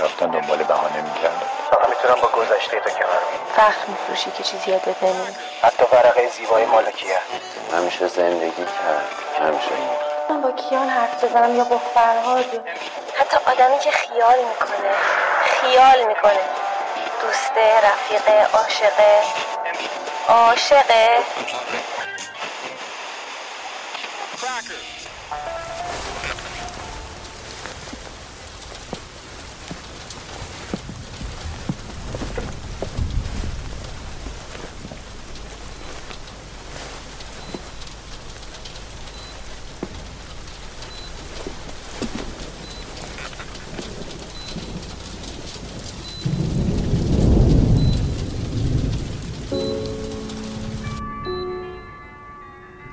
رفتن دنبال بهانه می‌کردم فقط می‌تونم با گذشته تو کنار فخر میفروشی که چیزی یادت نمیاد حتی ورقه زیبای مالکیه. همیشه زندگی کرد. همیشه. من با کیان حرف بزنم یا با فرهاد؟ حتی آدمی که خیال می‌کنه. خیال می‌کنه. دوسته رفیقه عاشقه. عاشقه.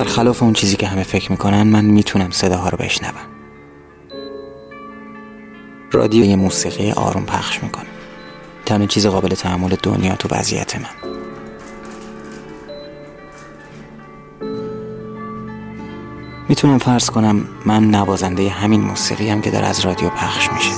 برخلاف اون چیزی که همه فکر می‌کنن من می‌تونم صداها رو بشنوم. رادیو یه موسیقی آروم پخش می‌کنه. تنها چیز قابل تحمل دنیا تو وضعیت من. می‌تونم فرض کنم من نوازنده همین موسیقی هم که داره از رادیو پخش میشه.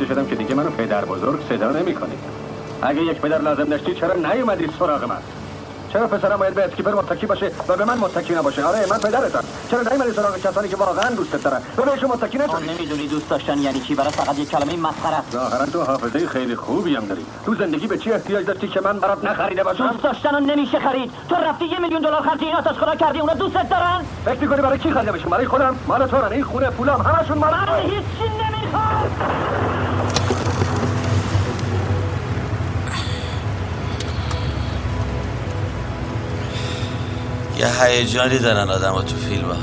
متوجه شدم که دیگه منو پدر بزرگ صدا نمی اگه یک پدر لازم داشتی چرا نیومدی سراغ من؟ چرا پسرم باید به اسکیپر متکی باشه و به من متکی نباشه؟ آره من پدرتم. چرا نیومدی سراغ کسانی که واقعا دوستت دارن؟ و بهشون متکی تو نشدی نمی‌دونی دوست داشتن یعنی چی؟ برای فقط یک کلمه مسخره است. ظاهرا تو حافظه خیلی خوبی هم داری. تو زندگی به چی احتیاج داشتی که من برات نخریده باشم؟ دوست داشتن رو نمیشه خرید. تو رفتی یه میلیون دلار خرج این آتش خدا کردی اونا دوستت دارن؟ فکر می‌کنی برای کی خریده باشم برای خودم؟ مال تو این خونه پولام همشون مال من. تو هیچی یه هیجانی دارن آدم تو فیلم ها.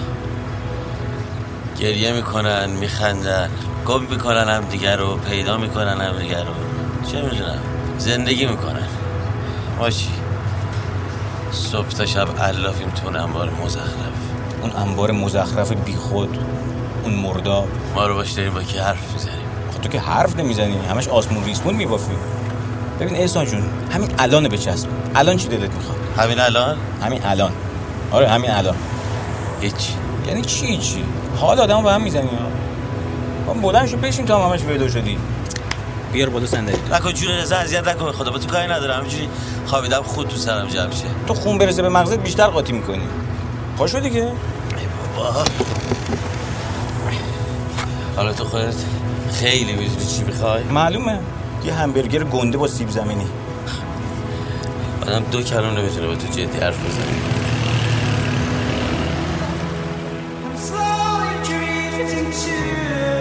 گریه می‌کنن میخندن گم می‌کنن هم دیگر رو پیدا می‌کنن هم دیگر رو. چه می‌دونم زندگی می‌کنن. ماشی صبح تا شب علافیم تو اون انبار مزخرف. اون انبار مزخرف بیخود اون مرداب ما رو باش داریم با کی حرف می‌زنیم؟ خب تو که حرف نمی‌زنی همش آسمون ریسمون میبافی. ببین احسان جون همین الان بچسب. الان چی دلت می‌خواد؟ همین الان؟ همین الان. آره همین الان. هیچ. یعنی چی چی؟ حال آدمو به هم می‌زنی ها. با بلند شو بشین تا هم همش ویدو شدی. بیار بالا صندلی. نکن جون رضا اذیت نکن. خدا با تو کاری ندارم. همینجوری خوابیدم خود تو سرم جمع شه. تو خون برسه به مغزت بیشتر قاطی می‌کنی. پاشو دیگه. ای بابا. حالا تو خودت خیلی می‌دونی چی می‌خوای. معلومه. یه همبرگر گنده با سیب زمینی. آدم دو کلم نمی‌تونه با تو جدی حرف بزنه. 谢谢。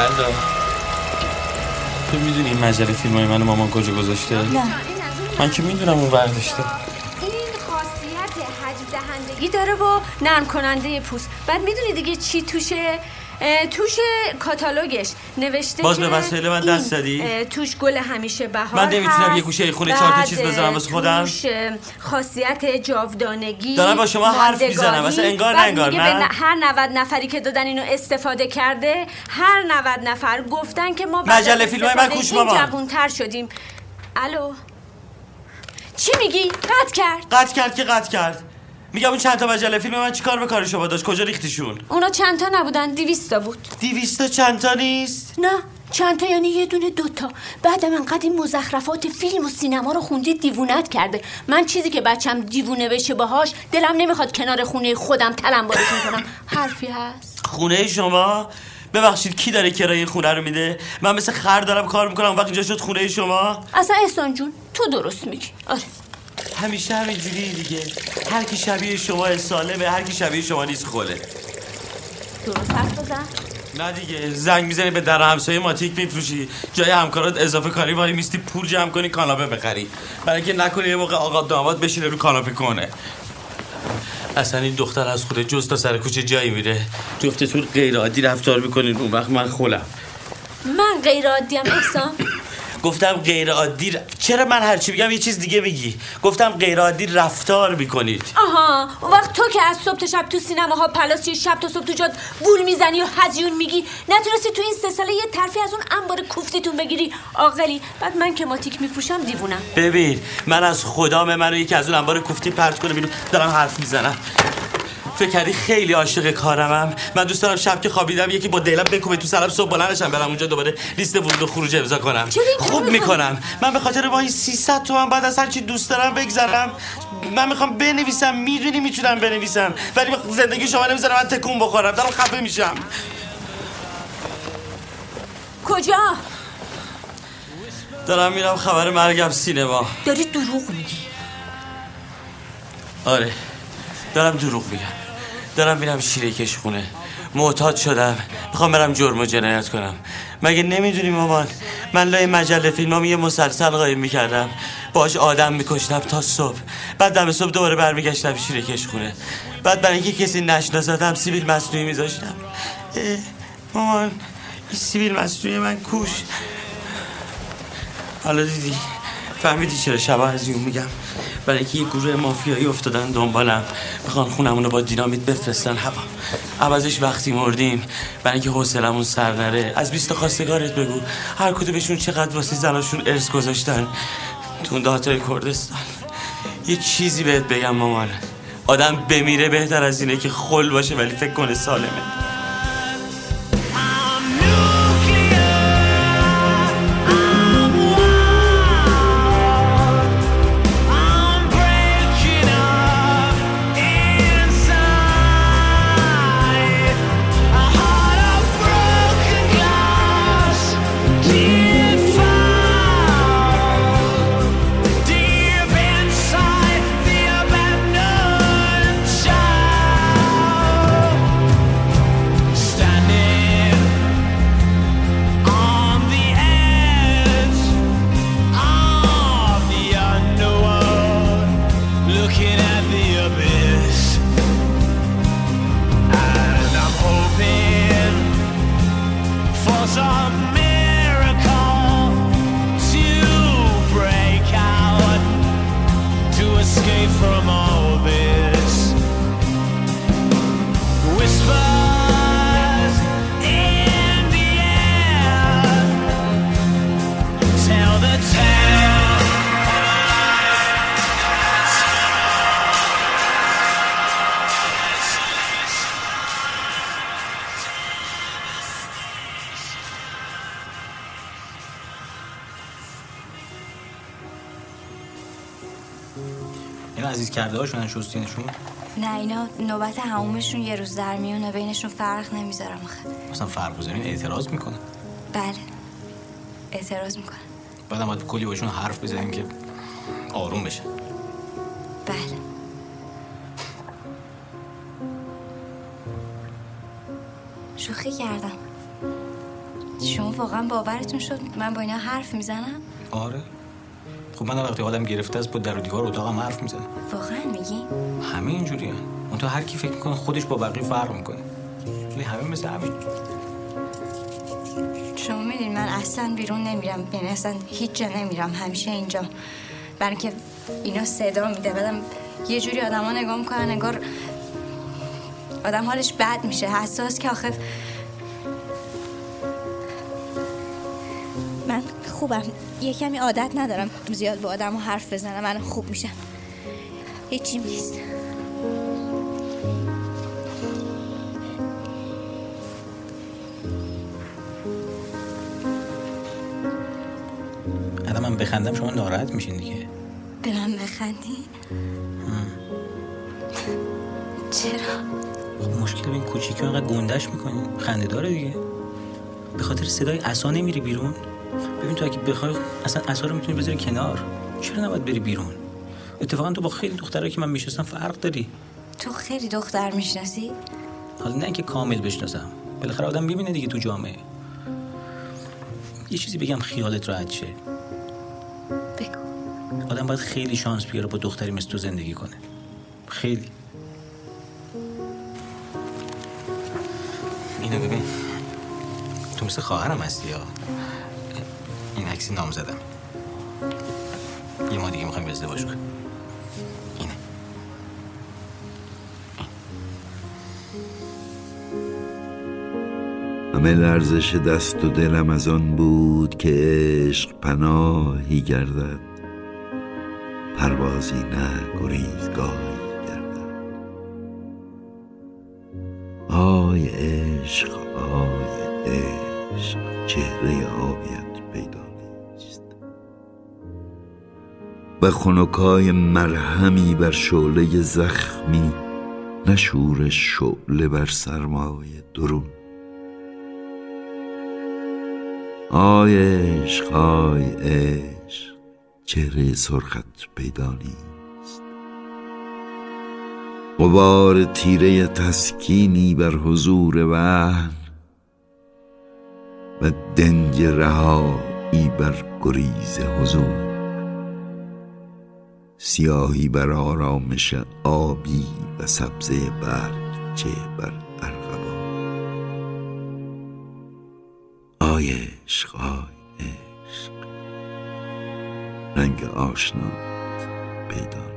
یلدا تو می‌دونی این مجله فیلم های من مامان کجا گذاشته؟ نه. من که می‌دونم اون برداشته این خاصیت حجم دهندگی داره و نرم کننده پوست. بعد می‌دونی دیگه چی توشه؟ توش کاتالوگش نوشته باز به وسایل من دست زدی؟ توش گل همیشه بهار من نمی‌تونم. یه گوشه خونه چهار تا چیز بذارم واسه خودم؟ خاصیت جاودانگی دارم با شما حرف می‌زنم. اصلا انگار نه انگار، نه؟ هر 90 نفری که دادن اینو استفاده کرده هر 90 نفر گفتن که ما مجله فیلمای من کوش مامان. جوونتر شدیم الو چی میگی؟ قطع کرد قطع کرد که قطع کرد میگم اون چند تا مجله فیلم من چیکار به کار شما داشت؟ کجا ریختیشون؟ اونا چند تا نبودن دیویستا بود. دیویستا چند تا نیست؟ نه چند تا یعنی یه دونه دوتا بعد من قد این مزخرفات فیلم و سینما رو خوندی دیوونت کرده. من چیزی که بچم دیوونه بشه باهاش دلم نمی‌خواد کنار خونه خودم تلمبارشون کنم حرفی هست؟ خونه شما؟ ببخشید کی داره کرایه خونه رو میده؟ من مثل خر دارم کار می‌کنم اون وقت اینجا شد خونه شما؟ اصلا احسان جون تو درست میگی. آره. همیشه همینجوری دیگه. هر کی شبیه شما سالمه هر کی شبیه شما نیست خله درست حرف بزن. نه دیگه زنگ می‌زنی به در همسایه ماتیک میفروشی. جای همکارات اضافه کاری وای میستی پول جمع کنی کاناپه بخری. برای اینکه نکنی یه موقع آقا داماد بشینه رو کاناپه کنه. اصلا این دختر از خود جز تا سر کوچه جایی میره. جفتتون غیر عادی رفتار می‌کنین اون وقت من خولم. من غیر عادیم احسان. گفتم غیر عادی ر- چرا من هرچی میگم یه چیز دیگه میگی گفتم غیر عادی رفتار می‌کنید. آها اون وقت تو که از صبح تا شب تو سینماها پلاسی شب تا صبح تو جاد گول می‌زنی و هزیون میگی نتونستی تو این سه ساله یه ترفی از اون انبار کوفتیتون بگیری. عاقلی بعد من که ماتیک میفروشم دیوونم. ببین من از خدام منو یکی از اون انبار کوفتی پرت کنه بیرون دارم حرف می‌زنم. فکر کردی خیلی عاشق کارمم؟ من دوست دارم شب که خوابیدم یکی با دیلم بکوبه تو سرم صبح بلندشم برم اونجا دوباره لیست ورود و خروج امضا کنم. این خوب؟ می‌کنم. من به خاطر ماهی 300 تومن بعد از هر چی دوست دارم بگذرم. من می‌خوام بنویسم می‌دونی می‌تونم بنویسم. ولی زندگی شما نمی‌ذارم من تکون بخورم. دارم خفه میشم. کجا؟ دارم میرم خبر مرگم سینما. داری دروغ میگی. آره. دارم دروغ میگم. دارم میرم شیره کش خونه. معتاد شدم. می‌خوام برم جرم و جنایت کنم. مگه نمی‌دونی مامان؟ من لای مجله فیلمام یه مسلسل قایم می‌کردم. باش آدم میکشتم تا صبح. بعد دم صبح دوباره برمیگشتم شیره کش خونه. بعد برای اینکه کسی نشناستم سیبیل مصنوعی میذاشتم. مامان این سیبیل مصنوعی من کوش. حالا دیدی. فهمیدی چرا شبا از اون میگم؟ برای اینکه یه گروه مافیایی افتادن دنبالم. می‌خوان خونمون رو با دینامیت بفرستن. هوا. عوضش وقتی مردیم. برای اینکه حوصلمون سر نره. از بیست خواستگارت بگو. هر کدومشون چقدر واسه زناشون ارث گذاشتن. تو اون دهاتای کردستان. یه چیزی بهت بگم مامان. آدم بمیره بهتر از اینه که خل باشه ولی فکر کنه سالمه. این عزیز کرده هاشون شستینشون نه اینا نوبت همومشون یه روز در میونه بینشون فرق نمی‌ذارم آخه. مثلا فرق بزنین اعتراض می‌کنه. بله. اعتراض می‌کنم. بعدم باید کلی باشون حرف بزنین که آروم بشه. بله. شوخی کردم. شما واقعا باورتون شد من با اینا حرف می‌زنم؟ آره. خب من وقتی حالم گرفته است با در و دیوار اتاقم حرف می‌زنم. واقعا میگی؟ همه اینجوری اون تو هر کی فکر می‌کنه خودش با بقیه فرق می‌کنه. ولی همه مثل همین. شما میدین من اصلا بیرون نمیرم. یعنی اصلا هیچ جا نمیرم. همیشه اینجا. برای اینکه اینا صدا میده. بعدم یه جوری آدما نگاه می‌کنن انگار آدم حالش بد میشه. حساس که آخه خوبم. یه کمی عادت ندارم زیاد با آدم حرف بزنم. من خوب میشم. هیچی نیست. الان من بخندم شما ناراحت میشین دیگه. به من بخندی؟ چرا؟ خب مشکل به این کوچیکی انقدر گندش می‌کنی. خنده داره دیگه. به خاطر صدای عصا نمیری بیرون. ببین تو اگه بخوای اصلا رو می‌تونی بذاری کنار. چرا نباید بری بیرون؟ اتفاقا تو با خیلی دخترایی که من می‌شناسم فرق داری. تو خیلی دختر می‌شناسی؟ حالا نه اینکه کامل بشناسم. بالاخره آدم می‌بینه دیگه تو جامعه. یه چیزی بگم خیالت راحت شه. بگو. آدم باید خیلی شانس بیاره با دختری مثل تو زندگی کنه. خیلی. اینو ببین. تو مثل خواهرم هستی یا؟ عکسی نام زدم. یه ما دیگه می‌خوایم ازدواج کنیم. اینه. همه لرزش دست و دلم از آن بود که عشق پناهی گردد. پروازی نه گریزگاهی گردد. آی عشق آی عشق چهره آبیت و خنکای مرهمی بر شعله زخمی نه شور شعله بر سرمای درون. آی عشق آی عشق چهره سرخت پیدا نیست. غبار تیره تسکینی بر حضور وحن و دنج رهایی بر گریز حضور. سیاهی بر آرامش آبی و سبزه برگ چه بر ارغوان. آی عشق آی عشق رنگ آشنا پیدا